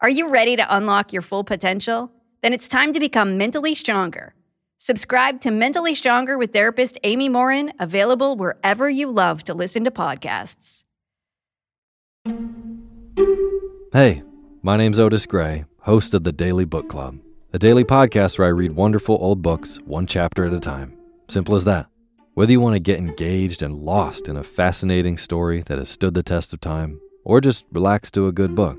Are you ready to unlock your full potential? Then it's time to become mentally stronger. Subscribe to Mentally Stronger with therapist Amy Morin, available wherever you love to listen to podcasts. Hey, my name's Otis Gray, host of the Daily Book Club, a daily podcast where I read wonderful old books one chapter at a time. Simple as that. Whether you want to get engaged and lost in a fascinating story that has stood the test of time, or just relax to a good book,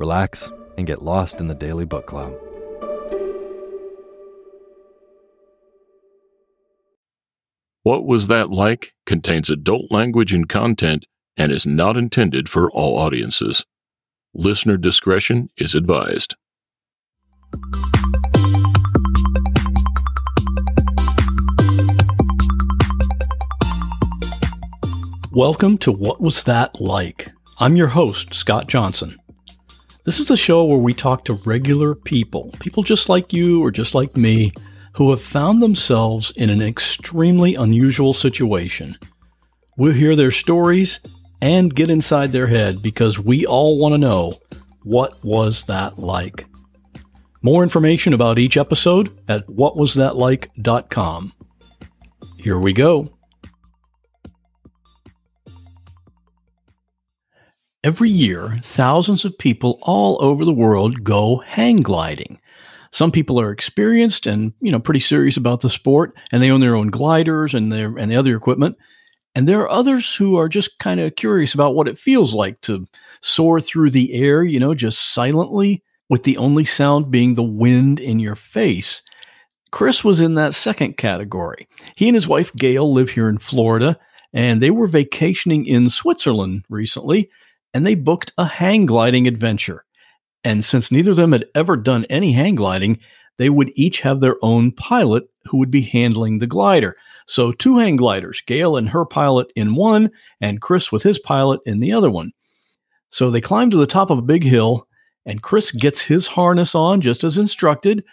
relax, and get lost in the Daily Book Club. What Was That Like contains adult language and content and is not intended for all audiences. Listener discretion is advised. Welcome to What Was That Like? I'm your host, Scott Johnson. This is the show where we talk to regular people, people just like you or just like me, who have found themselves in an extremely unusual situation. We'll hear their stories and get inside their head because we all want to know what was that like. More information about each episode at whatwasthatlike.com. Here we go. Every year, thousands of people all over the world go hang gliding. Some people are experienced and, you know, pretty serious about the sport and they own their own gliders and their and the other equipment. And there are others who are just kind of curious about what it feels like to soar through the air, you know, just silently, with the only sound being the wind in your face. Chris was in that second category. He and his wife Gail live here in Florida, and they were vacationing in Switzerland recently, and they booked a hang gliding adventure. And since neither of them had ever done any hang gliding, they would each have their own pilot who would be handling the glider. So, two hang gliders, Gail and her pilot in one, and Chris with his pilot in the other one. So, they climb to the top of a big hill, and Chris gets his harness on just as instructed.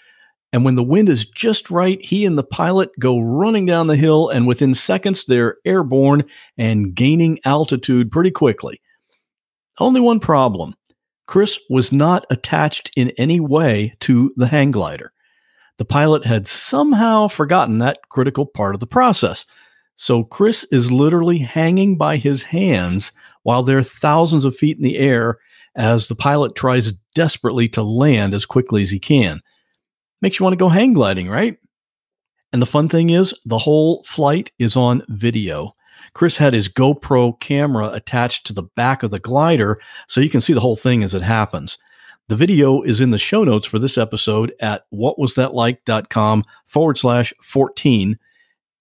And when the wind is just right, he and the pilot go running down the hill, and within seconds, they're airborne and gaining altitude pretty quickly. Only one problem Chris was not attached in any way to the hang glider. the pilot had somehow forgotten that critical part of the process. So Chris is literally hanging by his hands while they're thousands of feet in the air as the pilot tries desperately to land as quickly as he can. Makes you want to go hang gliding, right? And the fun thing is, the whole flight is on video. Chris had his GoPro camera attached to the back of the glider so you can see the whole thing as it happens. The video is in the show notes for this episode at whatwasthatlike.com forward slash 14.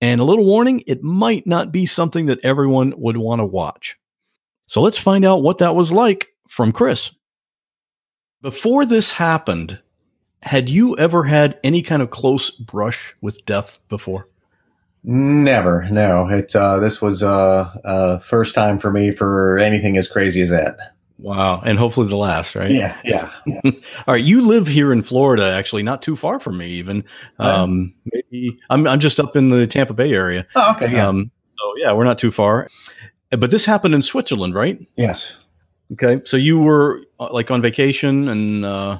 And a little warning, it might not be something that everyone would want to watch. So let's find out what that was like from Chris. Before this happened, had you ever had any kind of close brush with death before? Never, no. It uh, this was uh, uh, first time for me for anything as crazy as that. Wow, and hopefully the last, right? Yeah, yeah. yeah. All right, you live here in Florida, actually, not too far from me. Even um, maybe I'm I'm just up in the Tampa Bay area. Oh, okay. Yeah. Um, so yeah, we're not too far. But this happened in Switzerland, right? Yes. Okay, so you were uh, like on vacation, and uh,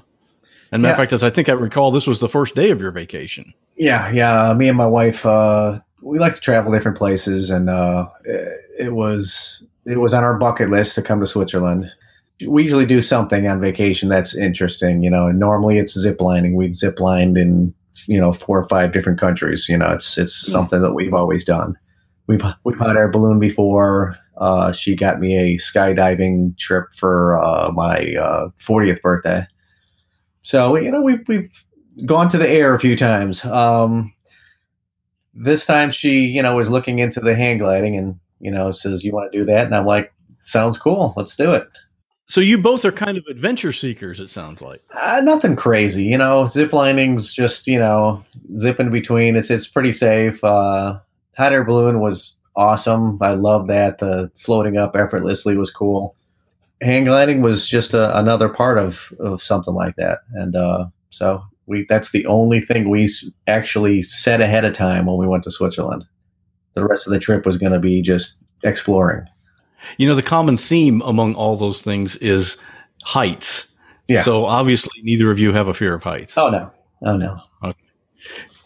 and matter of fact, as I think I recall, this was the first day of your vacation. Yeah, yeah. Me and my wife, uh, we like to travel different places, and uh, it was it was on our bucket list to come to Switzerland we usually do something on vacation that's interesting, you know. And normally it's zip lining. We've zip lined in you know four or five different countries. You know, it's it's mm-hmm. something that we've always done. We've we've hot air balloon before. Uh, she got me a skydiving trip for uh, my uh, 40th birthday. So you know we've we've gone to the air a few times. Um, this time she you know was looking into the hang gliding and you know says you want to do that and I'm like sounds cool let's do it. So you both are kind of adventure seekers. It sounds like uh, nothing crazy, you know. Zip lining's just you know zip in between. It's it's pretty safe. Uh, hot air balloon was awesome. I love that. The floating up effortlessly was cool. Hang gliding was just a, another part of of something like that, and uh, so we that's the only thing we actually said ahead of time when we went to Switzerland. The rest of the trip was going to be just exploring. You know, the common theme among all those things is heights. Yeah. So obviously, neither of you have a fear of heights. Oh no, oh no. Okay.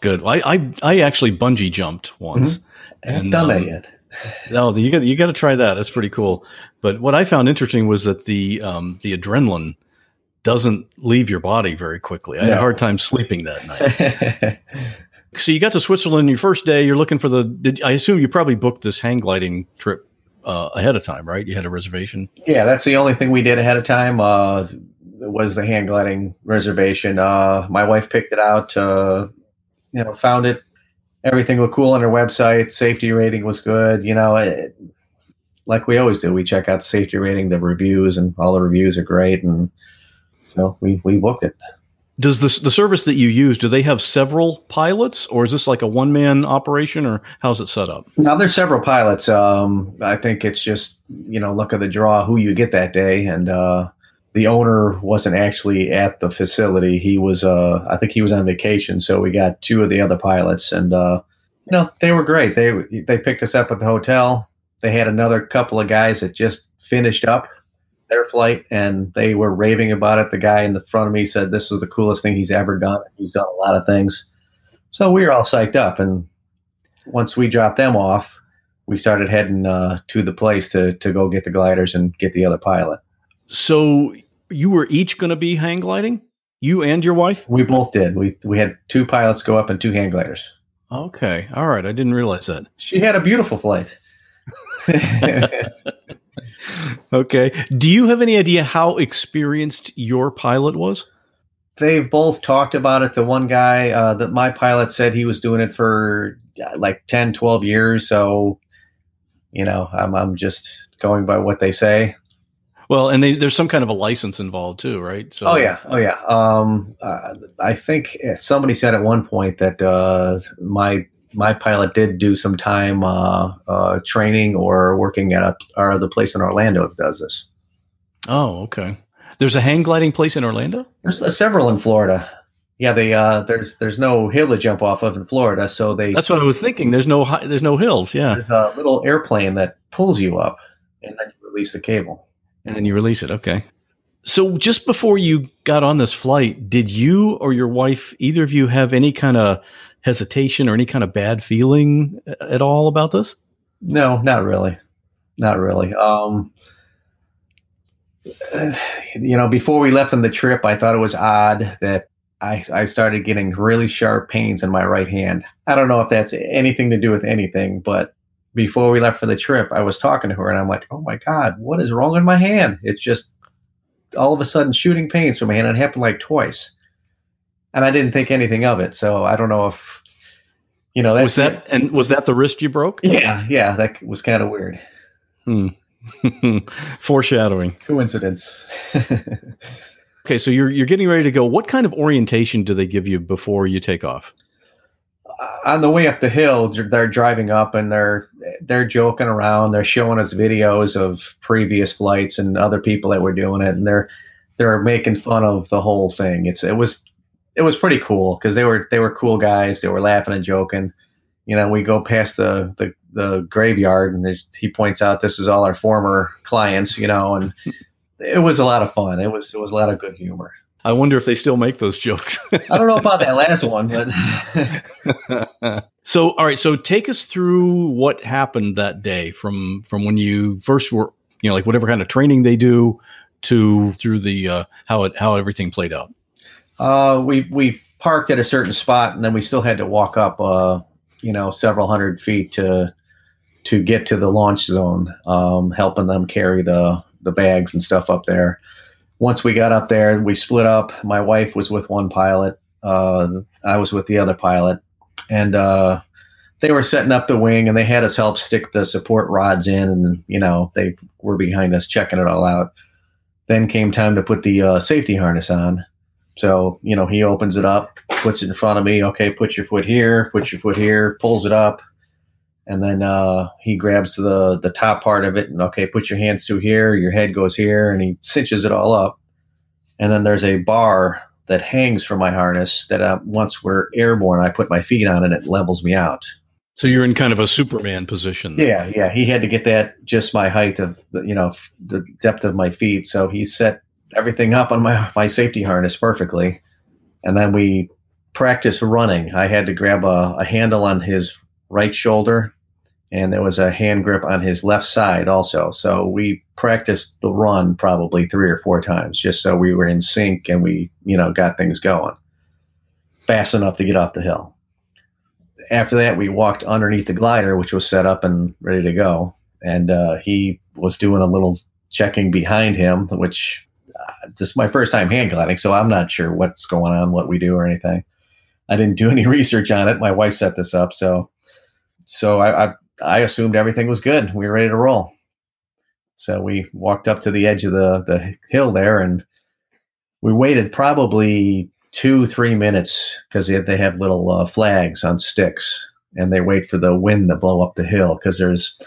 Good. I I, I actually bungee jumped once. Mm-hmm. I haven't done um, that yet. no, you got you got to try that. That's pretty cool. But what I found interesting was that the um, the adrenaline doesn't leave your body very quickly. I no. had a hard time sleeping that night. so you got to Switzerland your first day. You're looking for the. Did, I assume you probably booked this hang gliding trip uh, ahead of time, right? You had a reservation. Yeah, that's the only thing we did ahead of time. Uh, was the hang gliding reservation. Uh, my wife picked it out. Uh, you know, found it. Everything looked cool on her website. Safety rating was good. You know, it, like we always do, we check out safety rating, the reviews, and all the reviews are great. And so we we booked it does this the service that you use do they have several pilots or is this like a one man operation or how's it set up? Now there's several pilots. Um, i think it's just you know luck of the draw who you get that day. And uh, the owner wasn't actually at the facility. He was uh, i think he was on vacation. So we got two of the other pilots and uh, you know they were great. They they picked us up at the hotel. They had another couple of guys that just finished up their flight and they were raving about it. The guy in the front of me said this was the coolest thing he's ever done. He's done a lot of things. So we were all psyched up. And once we dropped them off, we started heading uh, to the place to, to go get the gliders and get the other pilot. So you were each going to be hang gliding? You and your wife? We both did. We, we had two pilots go up and two hang gliders. Okay. All right. I didn't realize that. She had a beautiful flight. okay. Do you have any idea how experienced your pilot was? They've both talked about it. The one guy uh, that my pilot said he was doing it for like 10, 12 years. So, you know, I'm, I'm just going by what they say. Well, and they, there's some kind of a license involved too, right? So, oh yeah, oh yeah. Um, uh, I think somebody said at one point that uh, my my pilot did do some time uh, uh, training or working at a, or the place in Orlando that does this. Oh, okay. There's a hang gliding place in Orlando. There's uh, several in Florida. Yeah, they uh, there's there's no hill to jump off of in Florida, so they. That's what I was thinking. There's no there's no hills. Yeah. There's a little airplane that pulls you up, and then you release the cable. And then you release it. Okay. So, just before you got on this flight, did you or your wife, either of you, have any kind of hesitation or any kind of bad feeling at all about this? No, not really. Not really. Um, you know, before we left on the trip, I thought it was odd that I, I started getting really sharp pains in my right hand. I don't know if that's anything to do with anything, but before we left for the trip, I was talking to her and I'm like, oh my God, what is wrong with my hand? It's just all of a sudden shooting pains from my hand. It happened like twice. And I didn't think anything of it. So I don't know if, you know, was that, and was that the wrist you broke? Yeah. Yeah. That was kind of weird. Hmm. Foreshadowing. Coincidence. okay. So you're, you're getting ready to go. What kind of orientation do they give you before you take off? on the way up the hill, they're driving up and they're they're joking around. They're showing us videos of previous flights and other people that were doing it, and they're they're making fun of the whole thing. It's it was it was pretty cool because they were they were cool guys. They were laughing and joking. You know, we go past the the, the graveyard and he points out this is all our former clients. You know, and it was a lot of fun. It was it was a lot of good humor. I wonder if they still make those jokes. I don't know about that last one, but so all right. So take us through what happened that day from from when you first were, you know, like whatever kind of training they do to through the uh, how it how everything played out. Uh, we we parked at a certain spot, and then we still had to walk up, uh, you know, several hundred feet to to get to the launch zone, um, helping them carry the the bags and stuff up there once we got up there, we split up. My wife was with one pilot. Uh, I was with the other pilot, and uh, they were setting up the wing, and they had us help stick the support rods in, and you know they were behind us checking it all out. Then came time to put the uh, safety harness on. So you know he opens it up, puts it in front of me. Okay, put your foot here, put your foot here, pulls it up, and then uh, he grabs the the top part of it and okay put your hands through here your head goes here and he cinches it all up. And then there's a bar that hangs from my harness that uh, once we're airborne i put my feet on and it levels me out. So you're in kind of a superman position yeah yeah. He had to get that just my height of the, you know the depth of my feet. So he set everything up on my my safety harness perfectly and then we practice running i had to grab a, a handle on his right shoulder, and there was a hand grip on his left side also. So we practiced the run probably three or four times just so we were in sync and we, you know, got things going fast enough to get off the hill. After that, we walked underneath the glider, which was set up and ready to go. And uh, he was doing a little checking behind him, which is my first time hang gliding, so I'm not sure what's going on, what we do, or anything. I didn't do any research on it. My wife set this up, so so I, I, I assumed everything was good. We were ready to roll. So we walked up to the edge of the the hill there, and we waited probably two three minutes because they, they have little uh, flags on sticks, and they wait for the wind to blow up the hill because there's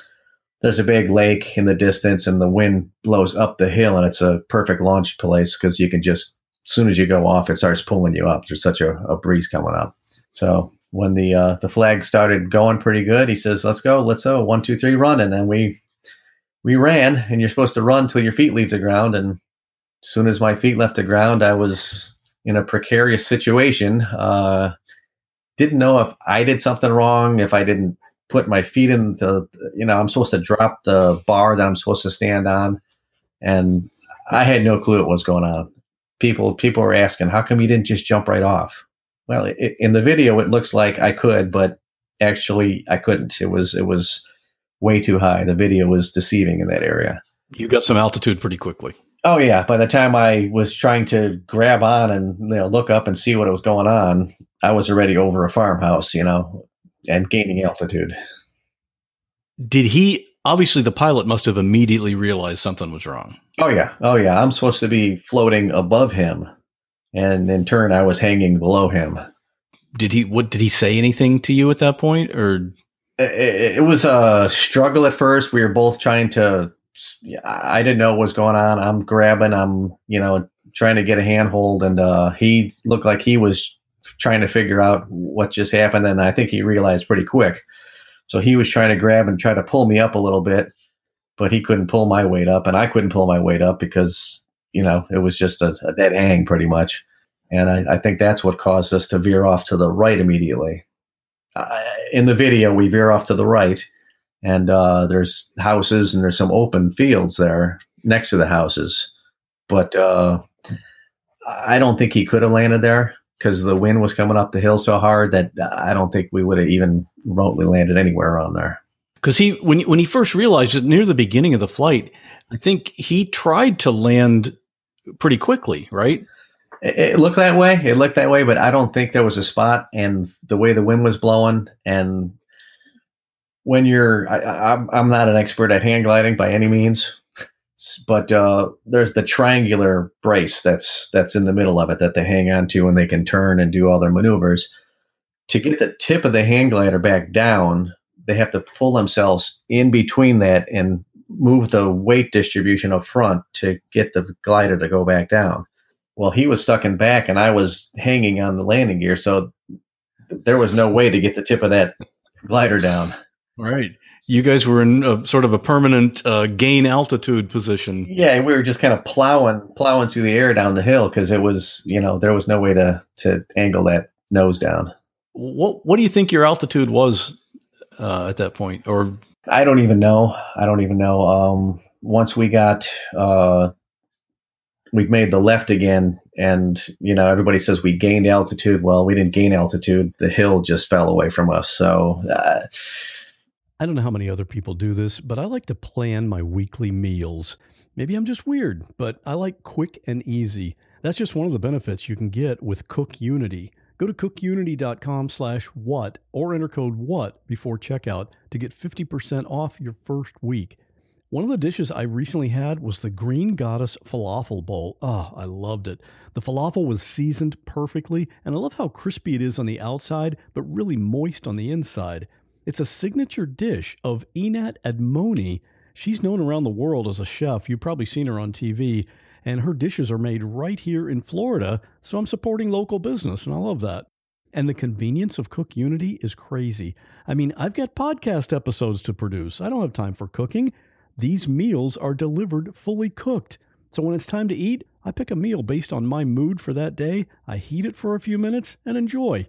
there's a big lake in the distance, and the wind blows up the hill, and it's a perfect launch place because you can just as soon as you go off, it starts pulling you up. There's such a, a breeze coming up. So when the uh, the flag started going pretty good, he says, "Let's go, let's go, one, two, three, run!" And then we we ran, and you're supposed to run till your feet leave the ground. And as soon as my feet left the ground, I was in a precarious situation. Uh, didn't know if I did something wrong, if I didn't put my feet in the, you know, I'm supposed to drop the bar that I'm supposed to stand on, and I had no clue what was going on. People people were asking, "How come you didn't just jump right off?" well, it, in the video, it looks like I could, but actually I couldn't. It was it was way too high. The video was deceiving in that area. You got some altitude pretty quickly. Oh yeah. By the time I was trying to grab on and you know look up and see what was going on, I was already over a farmhouse, you know, and gaining altitude. Did he? Obviously, the pilot must have immediately realized something was wrong. Oh yeah. Oh yeah. I'm supposed to be floating above him and in turn I was hanging below him. Did he? What did he say anything to you at that point, or? It, it was a struggle at first. We were both trying to. I didn't know what was going on. I'm grabbing. I'm you know trying to get a handhold, and uh, he looked like he was trying to figure out what just happened, and I think he realized pretty quick. So he was trying to grab and try to pull me up a little bit, but he couldn't pull my weight up, and I couldn't pull my weight up because you know, it was just a, a dead hang pretty much. And I, I, think that's what caused us to veer off to the right immediately. Uh, in the video, we veer off to the right, and uh, there's houses and there's some open fields there next to the houses. But uh, I don't think he could have landed there because the wind was coming up the hill so hard that I don't think we would have even remotely landed anywhere on there. Because he, when when he first realized it near the beginning of the flight, I think he tried to land pretty quickly, right? It, it looked that way. It looked that way, but I don't think there was a spot. And the way the wind was blowing, and when you're, I, I'm I'm not an expert at hang gliding by any means, but uh, there's the triangular brace that's that's in the middle of it that they hang on to and they can turn and do all their maneuvers. To get the tip of the hang glider back down, they have to pull themselves in between that and move the weight distribution up front to get the glider to go back down. Well, he was stuck in back and I was hanging on the landing gear, so there was no way to get the tip of that glider down. Right. You guys were in a, sort of a permanent uh, gain altitude position. Yeah, we were just kind of plowing plowing through the air down the hill because it was, you know, there was no way to to angle that nose down. What What do you think your altitude was uh, at that point, or I don't even know. I don't even know. Um, once we got, uh, we made the left again, and you know everybody says we gained altitude. Well, we didn't gain altitude. The hill just fell away from us. So. Uh, I don't know how many other people do this, but I like to plan my weekly meals. Maybe I'm just weird, but I like quick and easy. That's just one of the benefits you can get with Cook Unity. Go to cookunity.com slash what or enter code what before checkout to get 50% off your first week. One of the dishes I recently had was the Green Goddess Falafel Bowl. Oh, I loved it. The falafel was seasoned perfectly, and I love how crispy it is on the outside, but really moist on the inside. It's a signature dish of Einat Admony. She's known around the world as a chef. You've probably seen her on TV, and her dishes are made right here in Florida, so I'm supporting local business, and I love that. And the convenience of Cook Unity is crazy. I mean, I've got podcast episodes to produce. I don't have time for cooking. These meals are delivered fully cooked. So when it's time to eat, I pick a meal based on my mood for that day, I heat it for a few minutes, and enjoy.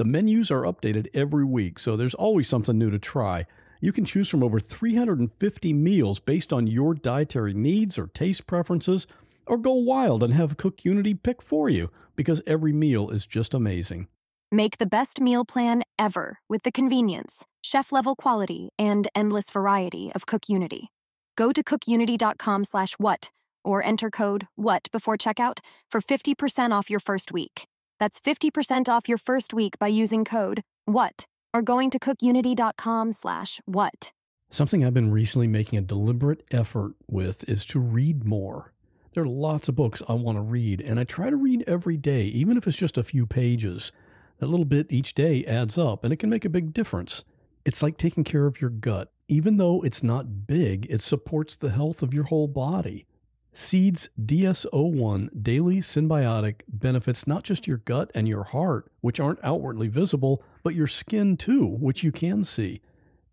The menus are updated every week, so there's always something new to try. You can choose from over 350 meals based on your dietary needs or taste preferences, or go wild and have Cook Unity pick for you because every meal is just amazing. Make the best meal plan ever with the convenience, chef level quality, and endless variety of Cook Unity. Go to cookunity.com slash what or enter code WHAT before checkout for 50% off your first week. That's 50% off your first week by using code WHAT or going to cookunity.com slash what. Something I've been recently making a deliberate effort with is to read more. There are lots of books I want to read, and I try to read every day, even if it's just a few pages. That little bit each day adds up, and it can make a big difference. It's like taking care of your gut. Even though it's not big, it supports the health of your whole body. Seeds DS01 Daily Synbiotic benefits not just your gut and your heart, which aren't outwardly visible, but your skin too, which you can see.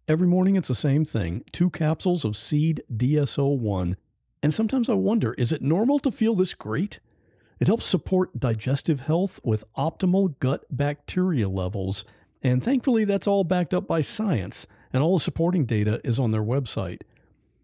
Every morning it's the same thing two capsules of Seed DS01 and sometimes I wonder is it normal to feel this great? It helps support digestive health with optimal gut bacteria levels. And thankfully, that's all backed up by science, and all the supporting data is on their website.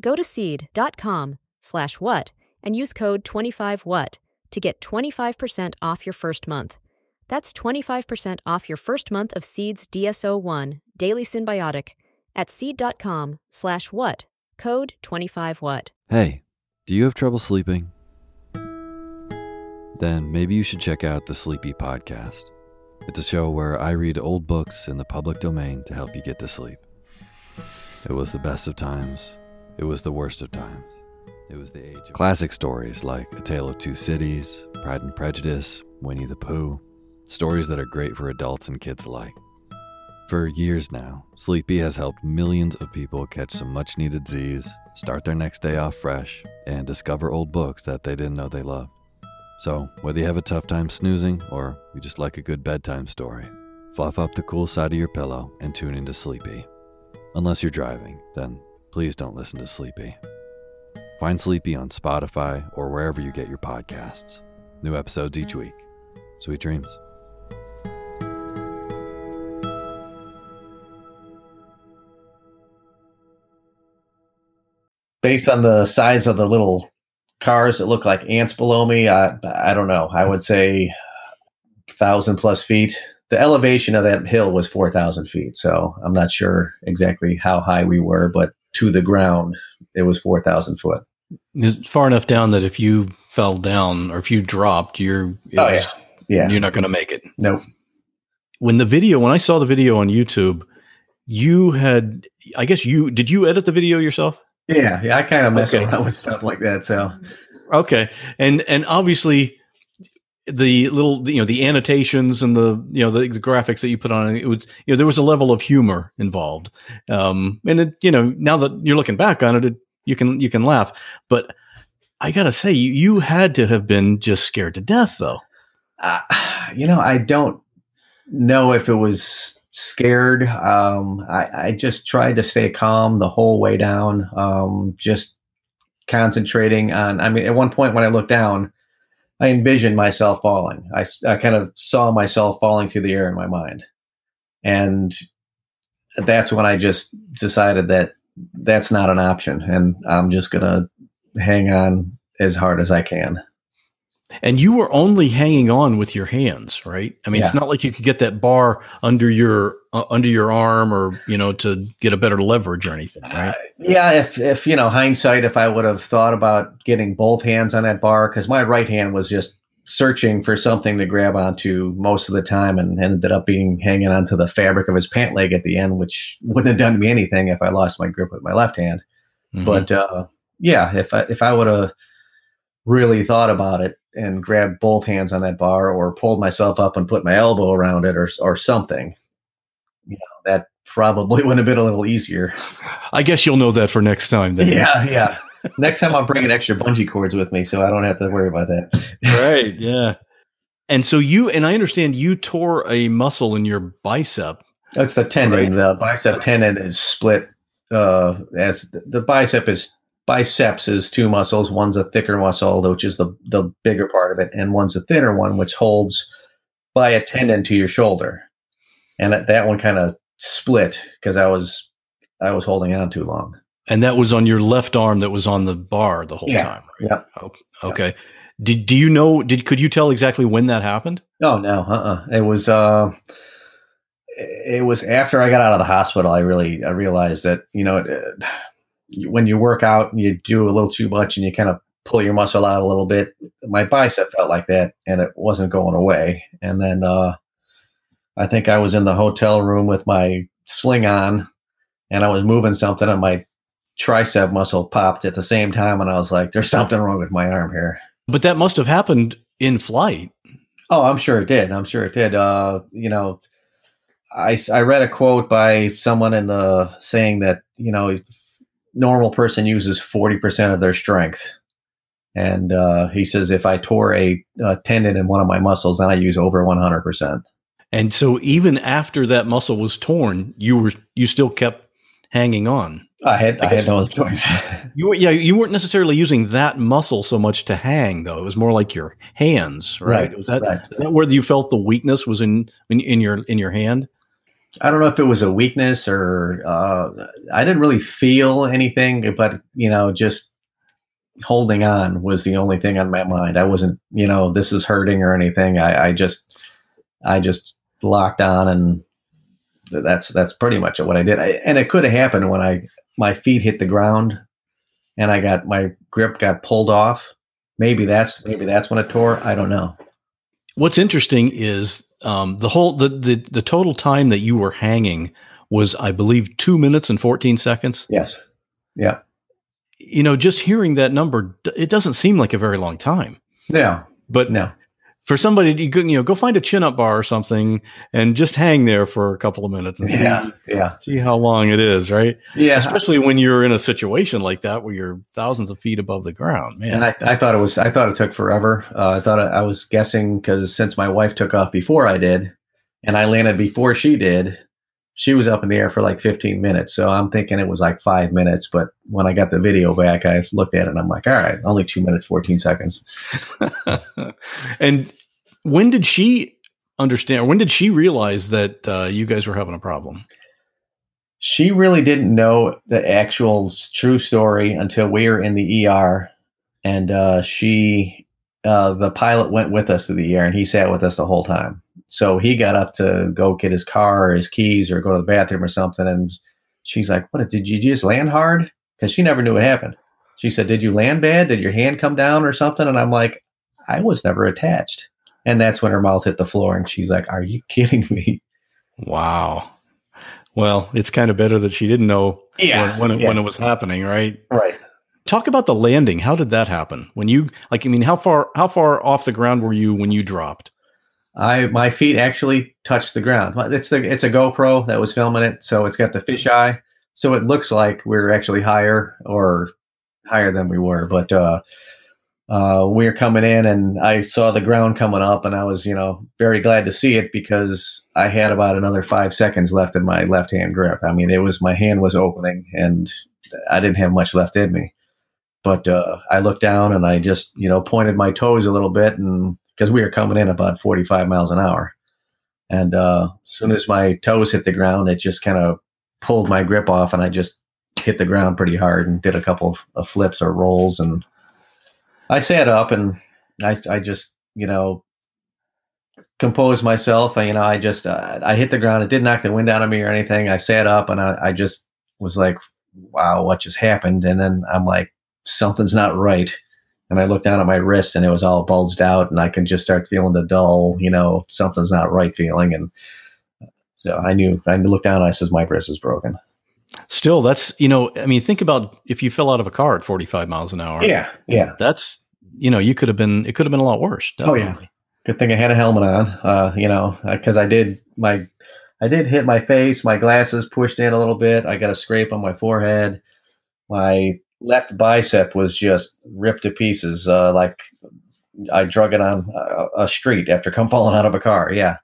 Go to seed.com slash what and use code 25what to get 25% off your first month. That's 25% off your first month of Seeds DS01 Daily Synbiotic at seed.com slash what Code 25What. Hey, do you have trouble sleeping? Then maybe you should check out the Sleepy Podcast. It's a show where I read old books in the public domain to help you get to sleep. It was the best of times, it was the worst of times. It was the age of classic stories like A Tale of Two Cities, Pride and Prejudice, Winnie the Pooh, stories that are great for adults and kids alike. For years now, Sleepy has helped millions of people catch some much needed Z's, start their next day off fresh, and discover old books that they didn't know they loved. So, whether you have a tough time snoozing or you just like a good bedtime story, fluff up the cool side of your pillow and tune into Sleepy. Unless you're driving, then please don't listen to Sleepy. Find Sleepy on Spotify or wherever you get your podcasts. New episodes each week. Sweet dreams. Based on the size of the little cars that look like ants below me, I I don't know. I would say thousand plus feet. The elevation of that hill was four thousand feet, so I'm not sure exactly how high we were, but to the ground, it was four thousand foot. It's far enough down that if you fell down or if you dropped, you're Oh, was- Yeah. you're not going to make it. Nope. When the video, when I saw the video on YouTube, you had, I guess you did you edit the video yourself? Yeah, yeah. I kind of mess Okay. around with stuff like that. So Okay, and and obviously the little you know the annotations and the you know the, the graphics that you put on it, was you know there was a level of humor involved um and it you know now that you're looking back on it, it you can you can laugh but i gotta say you, you had to have been just scared to death though uh, you know, I don't know if it was scared. Um, I, I just tried to stay calm the whole way down. Um, just concentrating on. I mean, at one point when I looked down, I envisioned myself falling. I, I kind of saw myself falling through the air in my mind, and that's when I just decided that that's not an option, and I'm just gonna hang on as hard as I can. And you were only hanging on with your hands right i mean it's not like you could get that bar under your uh, under your arm or you know to get a better leverage or anything right Uh, yeah, if if you know hindsight, if I would have thought about getting both hands on that bar, because my right hand was just searching for something to grab onto most of the time, and ended up being hanging onto the fabric of his pant leg at the end, which wouldn't have done me anything if I lost my grip with my left hand. Mhm. But uh, yeah, if I if I would have really thought about it and grabbed both hands on that bar, or pulled myself up and put my elbow around it, or or something, you know, that probably would have been a little easier. i guess you'll know that for next time then Yeah, yeah. Next time I'm bringing extra bungee cords with me, so I don't have to worry about that. right yeah and so you and i understand you tore a muscle in your bicep That's the tendon. Right. The bicep tendon is split. Uh, as the bicep is biceps is two muscles. One's a thicker muscle, which is the the bigger part of it, and one's a thinner one, which holds by a tendon to your shoulder. And that, that one kind of split because I was I was holding on too long. and that was on your left arm that was on the bar the whole Yeah. time Yep. okay did do you know did could you tell exactly when that happened Oh no, uh-uh. It was uh it was after I got out of the hospital I really I realized that, you know, it, you- when you work out and you do a little too much and you kind of pull your muscle out a little bit, my bicep felt like that and it wasn't going away. And then uh I think I was in the hotel room with my sling on and I was moving something and my tricep muscle popped at the same time and I was like there's something wrong with my arm here. but that must have happened in flight Oh, I'm sure it did. I'm sure it did. Uh, you know, I, I read a quote by someone in the saying that you know normal person uses 40% of their strength. And uh, he says if i tore a, uh tendon in one of my muscles then i use over 100% and so even after that muscle was torn you were you still kept hanging on. I had i, I had no other choice. you were yeah you weren't necessarily using that muscle so much to hang though. It was more like your hands right, Right, was that right. is that where you felt the weakness was in in, in your in your hand i don't know if it was a weakness or uh, i didn't really feel anything but you know just holding on was the only thing on my mind. I wasn't you know this is hurting or anything. I, I just i just locked on and that's that's pretty much what i did. I, and it could have happened when i my feet hit the ground and i got my grip got pulled off. Maybe that's maybe that's when it tore. I don't know What's interesting is um, the whole the, the the total time that you were hanging was, I believe, two minutes and fourteen seconds. yes yeah you know, just hearing that number, it doesn't seem like a very long time. Yeah. But no. For somebody to go- you know go find a chin up bar or something and just hang there for a couple of minutes and see Yeah, yeah, see how long it is, right? yeah. Especially when you're in a situation like that where you're thousands of feet above the ground, man. And I, I thought it was I thought it took forever. Uh, I thought I, I was guessing because since my wife took off before I did, and I landed before she did, she was up in the air for like 15 minutes. So I'm thinking it was like five minutes. But when I got the video back, I looked at it and I'm like, all right, only two minutes 14 seconds. and when did she understand? When did she realize that uh, you guys were having a problem? She really didn't know the actual true story until we were in the ER, and uh, she, uh, the pilot, went with us to the ER, and he sat with us the whole time. So he got up to go get his car or his keys or go to the bathroom or something, and she's like, "What? Did you just land hard?" Because she never knew what happened. She said, "Did you land bad? Did your hand come down or something?" And I'm like, "I was never attached." And that's when her mouth hit the floor, and she's like, "Are you kidding me?" Wow. Well, it's kind of better that she didn't know when, when, it, yeah. when it was happening, right? right. Talk about the landing. How did that happen? When you like, I mean, how far how far off the ground were you when you dropped? I my feet actually touched the ground. It's the it's a GoPro that was filming it, so it's got the fisheye, so it looks like we're actually higher or higher than we were. But uh, uh, we were coming in, and I saw the ground coming up, and I was you know very glad to see it because I had about another five seconds left in my left hand grip. I mean, it was my hand was opening, and I didn't have much left in me. But uh, I looked down and I just you know pointed my toes a little bit and because we were coming in about 45 miles an hour. And uh, as soon as my toes hit the ground, it just kind of pulled my grip off, and I just hit the ground pretty hard and did a couple of, of flips or rolls. And I sat up and I, I just, you know, composed myself. And, you know, I just, uh, I hit the ground. It didn't knock the wind out of me or anything. I sat up and I, I just was like, wow, what just happened? And then I'm like, something's not right and I looked down at my wrist and it was all bulged out and I can just start feeling the dull, you know, something's not right feeling. And so I knew, I looked down and I says, my wrist is broken. Still, that's you know, I mean, think about if you fell out of a car at 45 miles an hour. Yeah. Yeah. That's you know, you could have been it could have been a lot worse. Oh, yeah. Good thing I had a helmet on, uh, you know, because I did my, I did hit my face, my glasses pushed in a little bit. I got a scrape on my forehead. My left bicep was just ripped to pieces. Uh, like I drug it on a, a street after come falling out of a car. Yeah.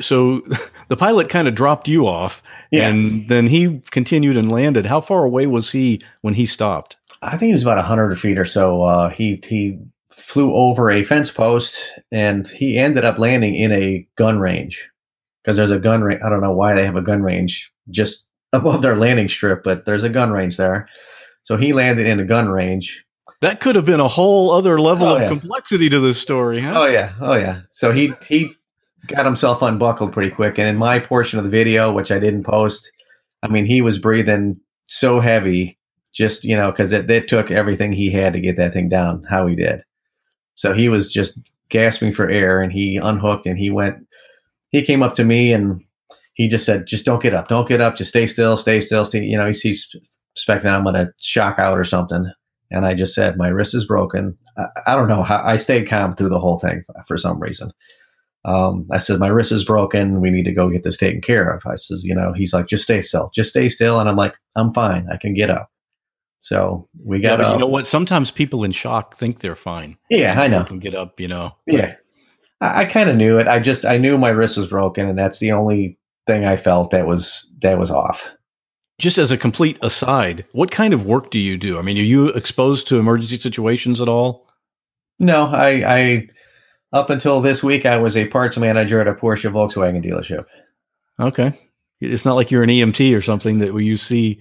So the pilot kind of dropped you off Yeah. and then he continued and landed. How far away was he when he stopped? I think he was about hundred feet or so. Uh, he he flew over a fence post and he ended up landing in a gun range because there's a gun range. I don't know why they have a gun range just above their landing strip, but there's a gun range there. So he landed in a gun range. That could have been a whole other level Oh, of yeah. complexity to this story, huh? Oh yeah, oh yeah. So he he got himself unbuckled pretty quick, and in my portion of the video, which I didn't post, I mean he was breathing so heavy, just you know, because it, it took everything he had to get that thing down. How he did. So he was just gasping for air, and he unhooked, and he went. He came up to me, and he just said, "Just don't get up, don't get up, just stay still, stay still, stay." You know, he's, he's expecting I'm going to shock out or something. And I just said, my wrist is broken. I, I don't know how I stayed calm through the whole thing for some reason. Um, I said, my wrist is broken. We need to go get this taken care of. I says, you know, he's like, just stay still, just stay still. And I'm like, I'm fine. I can get up. So we got up. you know what? Sometimes people in shock think they're fine. yeah, I They know. can get up, you know. Yeah. I, I kind of knew it. I just, I knew my wrist was broken and that's the only thing I felt that was, that was off. Just as a complete aside, what kind of work do you do? I mean, are you exposed to emergency situations at all? No, I, I, up until this week, I was a parts manager at a Porsche Volkswagen dealership. Okay. It's not like you're an EMT or something that where you see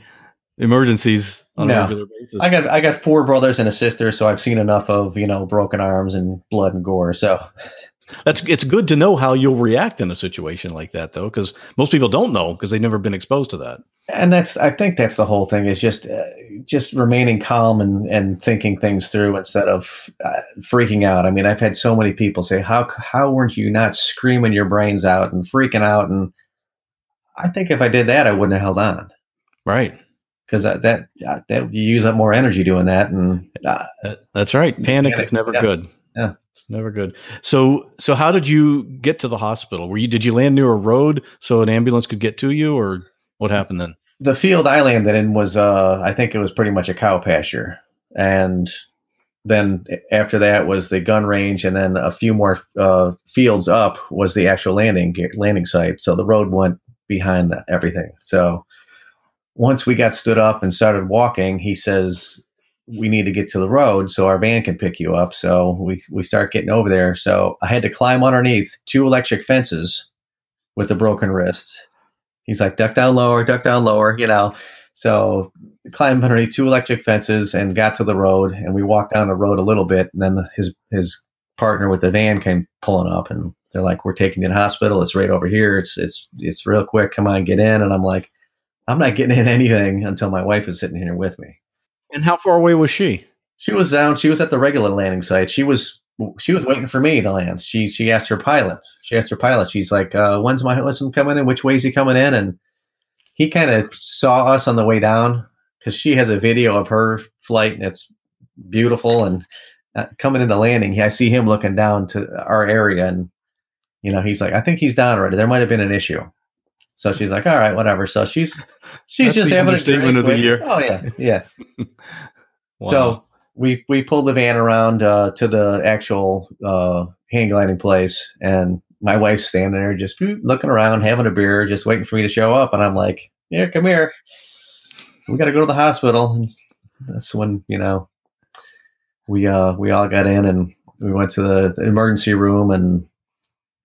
emergencies on a regular basis. I got I got four brothers and a sister, so I've seen enough of you know broken arms and blood and gore. So That's it's good to know how you'll react in a situation like that, though, because most people don't know because they've never been exposed to that. and that's I think that's the whole thing is just uh, just remaining calm and and thinking things through instead of uh, freaking out. I mean, I've had so many people say, "How how weren't you not screaming your brains out and freaking out?" And I think if I did that, I wouldn't have held on Right. because that, that that you use up more energy doing that, and uh, that's right. Panic, Panic, is never yeah. good. Yeah. It's never good. So, so how did you get to the hospital? Were you did you land near a road so an ambulance could get to you, or what happened then? the field I landed in was, uh, I think it was pretty much a cow pasture, and then after that was the gun range, and then a few more uh, fields up was the actual landing landing site. So the road went behind everything. So once we got stood up and started walking, he says we need to get to the road so our van can pick you up. So we we start getting over there. So I had to climb underneath two electric fences with a broken wrist. He's like, duck down lower, duck down lower, you know. So climbed underneath two electric fences and got to the road and we walked down the road a little bit and then his his partner with the van came pulling up and they're like, We're taking you to the hospital, it's right over here. It's it's it's real quick, come on, get in. And I'm like, I'm not getting in anything until my wife is sitting here with me. And how far away was she? She was down. She was at the regular landing site. She was she was waiting for me to land. She she asked her pilot. She asked her pilot. She's like, uh, "When's my husband coming in? Which way is he coming in?" And he kind of saw us on the way down because she has a video of her flight and it's beautiful. And uh, coming into landing, I see him looking down to our area, and you know, he's like, "I think he's down already. There might have been an issue." So she's like, "All right, whatever." So she's she's just having a drink of the year. Oh yeah, yeah. Wow. So we we pulled the van around uh, to the actual uh, hang gliding place, and my wife's standing there just looking around, having a beer, just waiting for me to show up. And I'm like, "Yeah, come here. We got to go to the hospital." And that's when you know we uh we all got in and we went to the, the emergency room and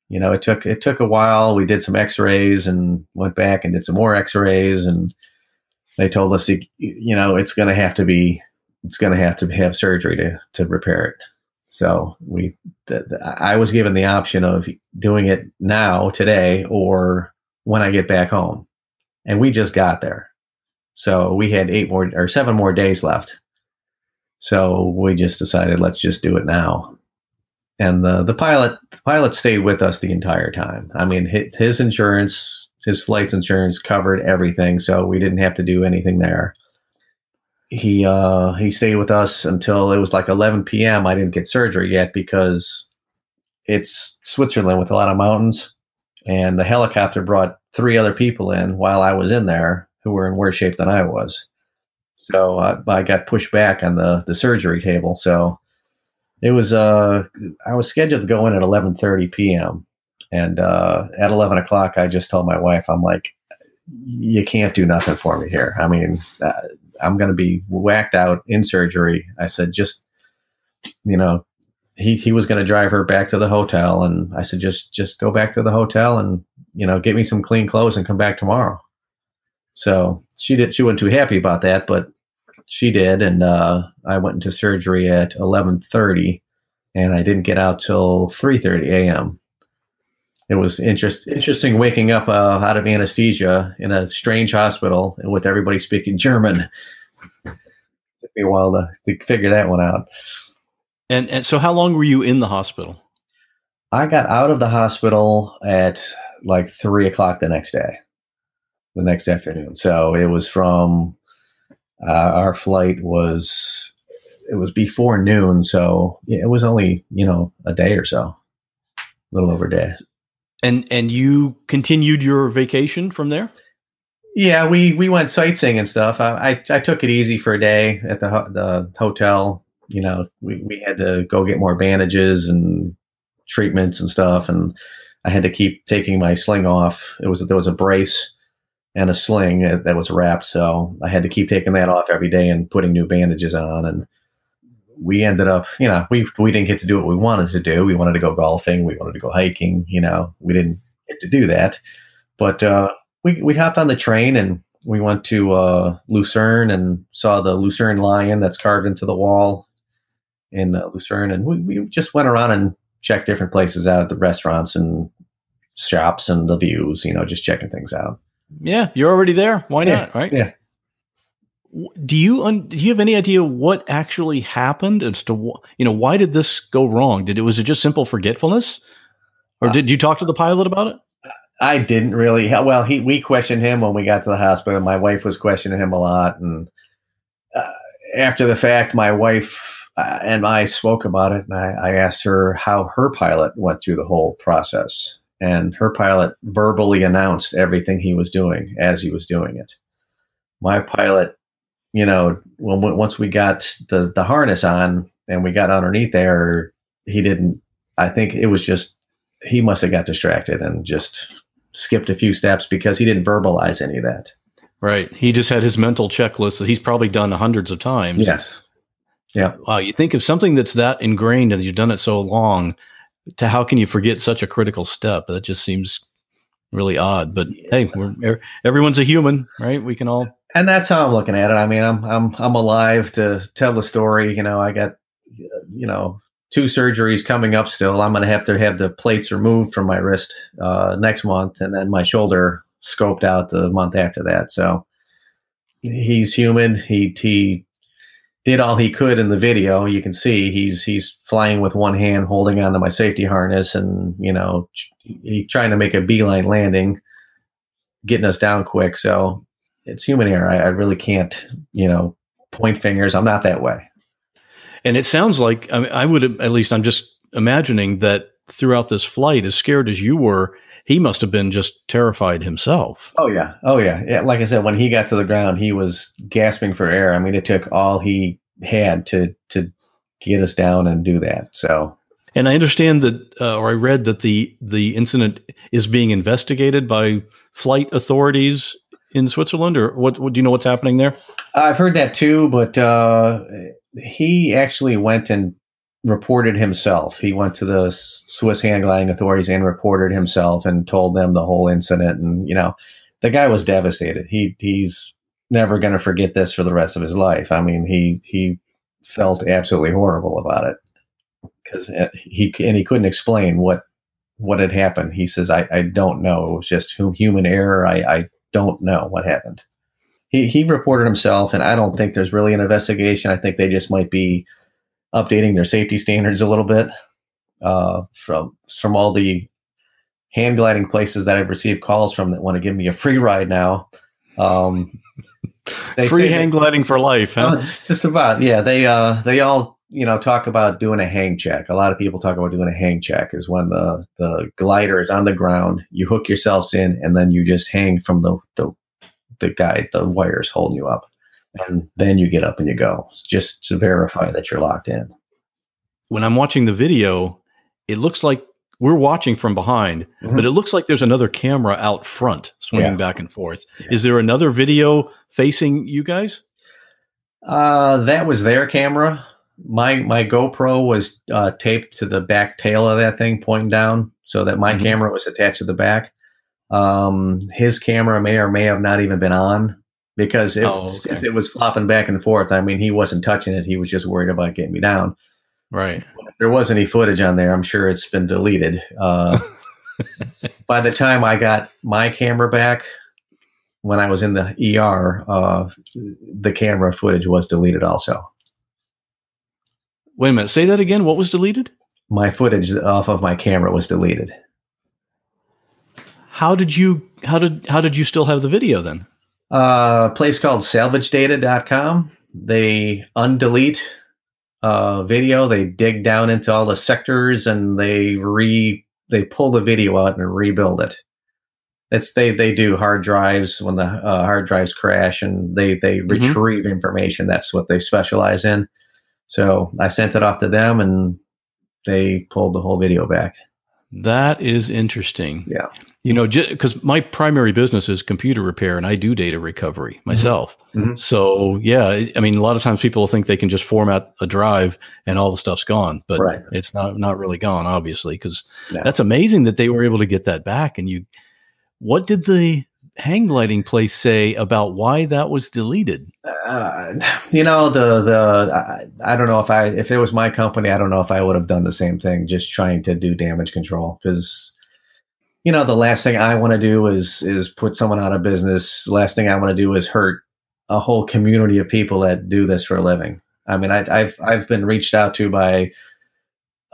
you know it took it took a while we did some x-rays and went back and did some more x-rays and they told us you know it's going to have to be it's going to have to have surgery to to repair it. So we, I was given the option of doing it now today or when I get back home, and we just got there. So we had eight more or seven more days left. So we just decided let's just do it now. And the the pilot the pilot stayed with us the entire time. I mean, his, insurance, his flight's insurance covered everything, so we didn't have to do anything there he uh he stayed with us until it was like 11 p.m. I didn't get surgery yet because it's Switzerland with a lot of mountains, and the helicopter brought three other people in while I was in there who were in worse shape than I was. So uh, I got pushed back on the the surgery table. So it was uh I was scheduled to go in at 11:30 p.m. and uh, at 11 o'clock I just told my wife I'm like you can't do nothing for me here. I mean. Uh, I'm going to be whacked out in surgery. I said, just, you know, he, he was going to drive her back to the hotel. And I said, just, just go back to the hotel and, you know, get me some clean clothes and come back tomorrow. So she did, she wasn't too happy about that, but she did. And, uh, I went into surgery at 1130 and I didn't get out till 330 AM. It was interest, interesting waking up uh, out of anesthesia in a strange hospital and with everybody speaking German. It Took me a while to, to figure that one out. and and so how long were you in the hospital? I got out of the hospital at like three o'clock the next day, the next afternoon. So it was from uh, our flight was it was before noon, so it was only you know a day or so, a little over a day. And and you continued your vacation from there? Yeah, we we went sightseeing and stuff. I I, I took it easy for a day at the ho- the hotel. You know, we we had to go get more bandages and treatments and stuff, and I had to keep taking my sling off. It was there was a brace and a sling that was wrapped, so I had to keep taking that off every day and putting new bandages on. And we ended up, you know, we we didn't get to do what we wanted to do. We wanted to go golfing, we wanted to go hiking. You know, we didn't get to do that, but. uh we we hopped on the train and we went to uh, Lucerne and saw the Lucerne lion that's carved into the wall in uh, Lucerne, and we, we just went around and checked different places out, the restaurants and shops and the views. You know, just checking things out. Yeah, you're already there. Why Yeah, not? Right? yeah. Do you un- do you have any idea what actually happened as to wh- you know why did this go wrong? Did it was it just simple forgetfulness, or Uh, did you talk to the pilot about it? I didn't really. Well, he we questioned him when we got to the hospital. My wife was questioning him a lot, and uh, after the fact, my wife uh, and I spoke about it, and I, I asked her how her pilot went through the whole process, and her pilot verbally announced everything he was doing as he was doing it. My pilot, you know, when once we got the the harness on and we got underneath there, he didn't. I think it was just he must have got distracted and just skipped a few steps because he didn't verbalize any of that. Right. He just had his mental checklist that he's probably done hundreds of times. Yes. Yeah. Wow. You think of something that's that ingrained and you've done it so long, to how can you forget such a critical step? That just seems really odd. But hey, we're everyone's a human, right? We can all. And that's how I'm looking at it. I mean, I'm I'm I'm alive to tell the story. You know, I got you know two surgeries coming up still. I'm going to have to have the plates removed from my wrist uh, next month, and then my shoulder scoped out the month after that. So he's human. He he did all he could in the video. You can see he's he's flying with one hand, holding onto my safety harness, and you know he trying to make a beeline landing, getting us down quick. So it's human error. I, I really can't you know point fingers. I'm not that way. And it sounds like I, mean, I would at least I'm just imagining that throughout this flight, as scared as you were, he must have been just terrified himself. Oh yeah, oh yeah, yeah. Like I said, when he got to the ground, he was gasping for air. I mean, it took all he had to to get us down and do that. So. And I understand that, uh, or I read that the the incident is being investigated by flight authorities in Switzerland, or what? what do you know what's happening there? I've heard that too, but uh, he actually went and reported himself. He went to the Swiss hang gliding authorities and reported himself and told them the whole incident. And you know, the guy was devastated. He he's never going to forget this for the rest of his life. I mean, he he felt absolutely horrible about it because uh, he and he couldn't explain what what had happened. He says, "I I don't know. It was just human error. I I don't know what happened." he, he reported himself, and I don't think there's really an investigation. I think they just might be updating their safety standards a little bit uh, from from all the hang gliding places that I've received calls from that want to give me a free ride now. Um, free hand they, gliding for life, huh? Uh, just about, yeah. They uh, they all you know talk about doing a hang check. A lot of people talk about doing a hang check is when the the glider is on the ground, you hook yourselves in, and then you just hang from the the the guy, the wires holding you up. And then you get up and you go just to verify that you're locked in. When I'm watching the video, it looks like we're watching from behind, mm-hmm. but it looks like there's another camera out front swinging yeah. back and forth. Yeah. Is there another video facing you guys? Uh, that was their camera. My my GoPro was uh, taped to the back tail of that thing, pointing down, so that my mm-hmm. camera was attached to the back. Um, his camera may or may have not even been on because it, oh, okay. it was flopping back and forth. I mean, he wasn't touching it; he was just worried about getting me down. Right. If there was any footage on there, I'm sure it's been deleted. Uh, by the time I got my camera back, when I was in the ER, uh, the camera footage was deleted also. Wait a minute. Say that again. What was deleted? My footage off of my camera was deleted how did you how did how did you still have the video then? Uh, a place called salvagedata.com. They undelete uh, video. They dig down into all the sectors and they re they pull the video out and rebuild it. It's they they do hard drives when the uh, hard drives crash and they they mm-hmm. retrieve information. That's what they specialize in. So I sent it off to them and they pulled the whole video back. That is interesting. Yeah. You know, because my primary business is computer repair and I do data recovery mm-hmm. myself. Mm-hmm. So, yeah, I mean, a lot of times people think they can just format a drive and all the stuff's gone, but right. it's not, not really gone, obviously, because yeah. that's amazing that they were able to get that back. And you, what did the hang gliding place say about why that was deleted? Uh, you know, the the I, I, don't know if I if it was my company, I don't know if I would have done the same thing, just trying to do damage control because you know the last thing I want to do is is put someone out of business. Last thing I want to do is hurt a whole community of people that do this for a living. I mean, I, I've I've been reached out to by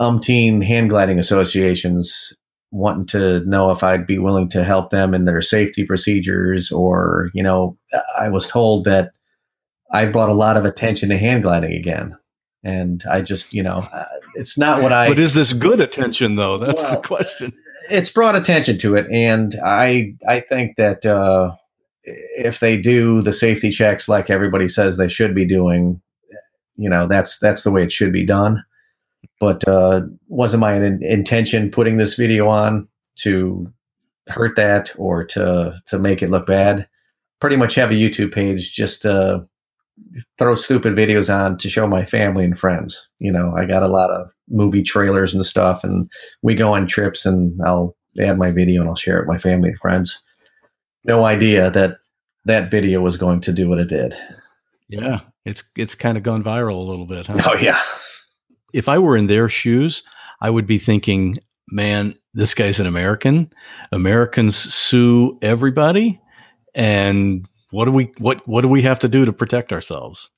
umpteen hang gliding associations wanting to know if I'd be willing to help them in their safety procedures, or you know, I was told that I brought a lot of attention to hang gliding again, and I just you know, uh, it's not what I. But is this good attention though? That's Well, the question. it's brought attention to it, and I I think that uh, if they do the safety checks like everybody says they should be doing, you know that's that's the way it should be done. But uh, wasn't my in- intention putting this video on to hurt that or to to make it look bad. Pretty much have a YouTube page just to throw stupid videos on to show my family and friends. You know, I got a lot of movie trailers and stuff, and we go on trips, and I'll add my video and I'll share it with my family and friends. No idea that that video was going to do what it did. Yeah, it's it's kind of gone viral a little bit. Huh? Oh yeah, If I were in their shoes, I would be thinking, man, this guy's an American. Americans sue everybody, and what do we what what do we have to do to protect ourselves?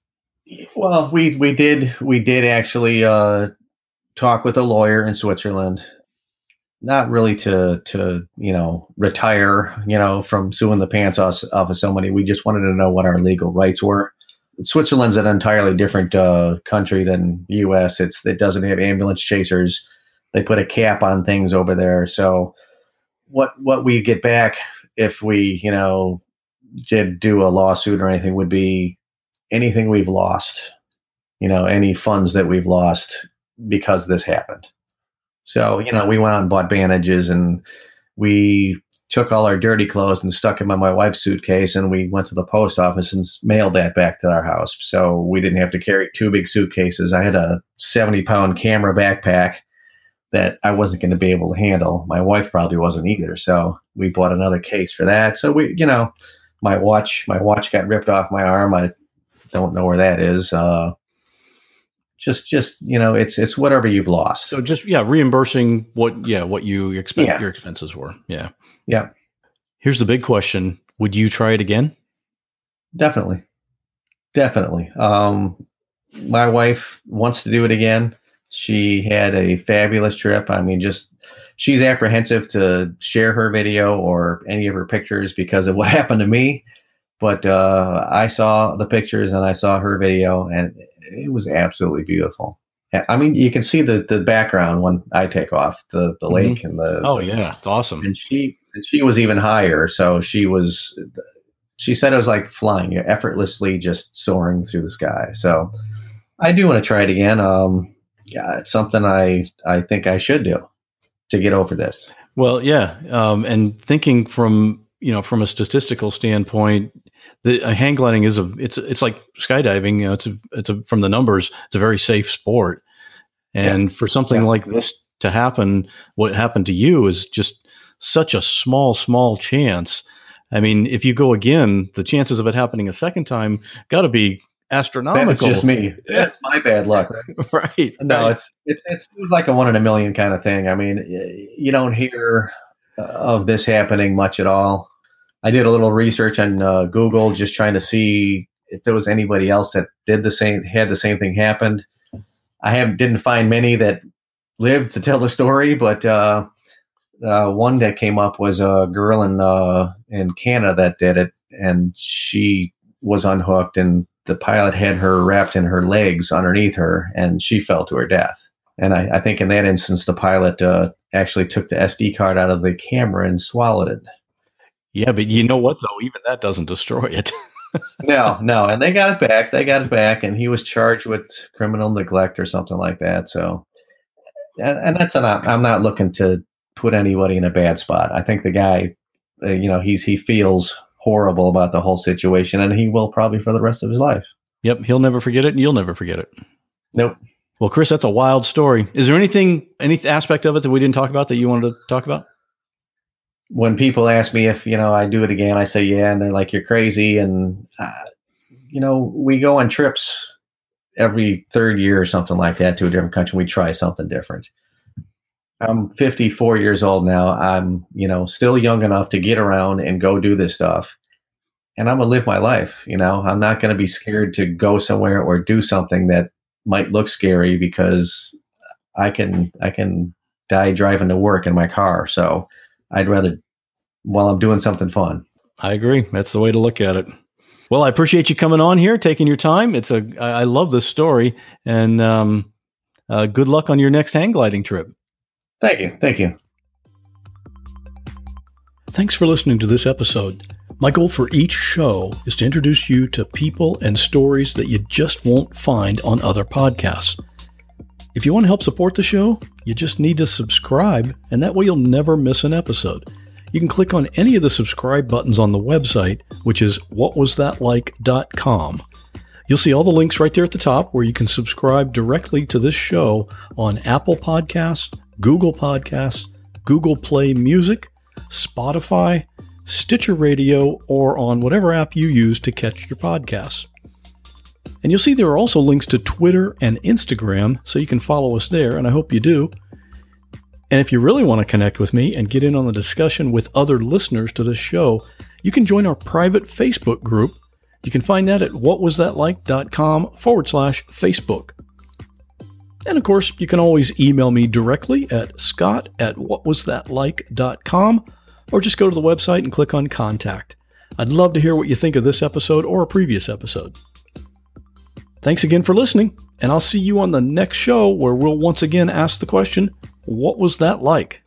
Well, we we did we did actually uh, talk with a lawyer in Switzerland. Not really to to you know retire you know from suing the pants off, off of somebody. We just wanted to know what our legal rights were. Switzerland's an entirely different uh, country than U.S. It's it doesn't have ambulance chasers. They put a cap on things over there. So what what we get back if we you know did do a lawsuit or anything would be anything we've lost, you know, any funds that we've lost because this happened. So, you know, we went out and bought bandages and we took all our dirty clothes and stuck them in my wife's suitcase and we went to the post office and mailed that back to our house. So we didn't have to carry two big suitcases. I had a 70 pound camera backpack that I wasn't going to be able to handle. My wife probably wasn't either. So we bought another case for that. So we, you know, my watch, my watch got ripped off my arm. I don't know where that is. Uh, just, just you know, it's it's whatever you've lost. So just yeah, reimbursing what yeah what you expect Yeah. your expenses were. Yeah. Yeah. Here's the big question: Would you try it again? Definitely, definitely. Um, my wife wants to do it again. She had a fabulous trip. I mean, just she's apprehensive to share her video or any of her pictures because of what happened to me. But uh, I saw the pictures and I saw her video, and it was absolutely beautiful. I mean, you can see the the background when I take off the the Mhm. lake and the Oh the- yeah, it's awesome. and she and she was even higher so she was she said it was like flying effortlessly just soaring through the sky so i do want to try it again um yeah it's something i i think i should do to get over this Well, yeah, um, and thinking from you know from a statistical standpoint, the uh, hang gliding is a it's it's like skydiving. You know, it's a it's a from the numbers, it's a very safe sport, and for something Yeah. like this to happen, what happened to you is just such a small small chance. I mean, if you go again, the chances of it happening a second time got to be astronomical. that's just me It's my bad luck right? no right. it's, it's it's it was like a one in a million kind of thing i mean you don't hear of this happening much at all. I did a little research on uh, google just trying to see if there was anybody else that did the same had the same thing happened. I have didn't find many that lived to tell the story but uh, uh, one that came up was a girl in uh, in canada that did it and she was unhooked and the pilot had her wrapped in her legs underneath her and she fell to her death and I, I think in that instance, the pilot uh, actually took the SD card out of the camera and swallowed it. Yeah, but you know what though? Even that doesn't destroy it. No, no, and they got it back. They got it back, and he was charged with criminal neglect or something like that. So, and, and that's not. I'm not looking to put anybody in a bad spot. I think the guy, uh, you know, he's he feels horrible about the whole situation, and he will probably for the rest of his life. Yep, he'll never forget it, and you'll never forget it. Nope. Well, Chris, that's a wild story. Is there anything, any aspect of it that we didn't talk about that you wanted to talk about? when people ask me if you know I do it again, I say yeah, and they're like you're crazy, and uh, you know we go on trips every third year or something like that to a different country. We try something different. I'm 54 years old now. I'm you know still young enough to get around and go do this stuff, and I'm gonna live my life. You know I'm not gonna be scared to go somewhere or do something that might look scary because I can I can die driving to work in my car. So I'd rather while I'm doing something fun. I agree. That's the way to look at it. Well, I appreciate you coming on here, taking your time. It's a I love this story, and um, uh, good luck on your next hang gliding trip. Thank you. Thank you. Thanks for listening to this episode. My goal for each show is to introduce you to people and stories that you just won't find on other podcasts. If you want to help support the show, you just need to subscribe, and that way you'll never miss an episode. You can click on any of the subscribe buttons on the website, which is whatwasthatlike.com. You'll see all the links right there at the top where you can subscribe directly to this show on Apple Podcasts, Google Podcasts, Google Play Music, Spotify, Stitcher Radio, or on whatever app you use to catch your podcasts. And you'll see there are also links to Twitter and Instagram, so you can follow us there, and I hope you do. And if you really want to connect with me and get in on the discussion with other listeners to this show, you can join our private Facebook group. You can find that at whatwasthatlike.com forward slash Facebook. And of course, you can always email me directly at scott at whatwasthatlike.com or just go to the website and click on contact. I'd love to hear what you think of this episode or a previous episode. Thanks again for listening, and I'll see you on the next show where we'll once again ask the question what was that like?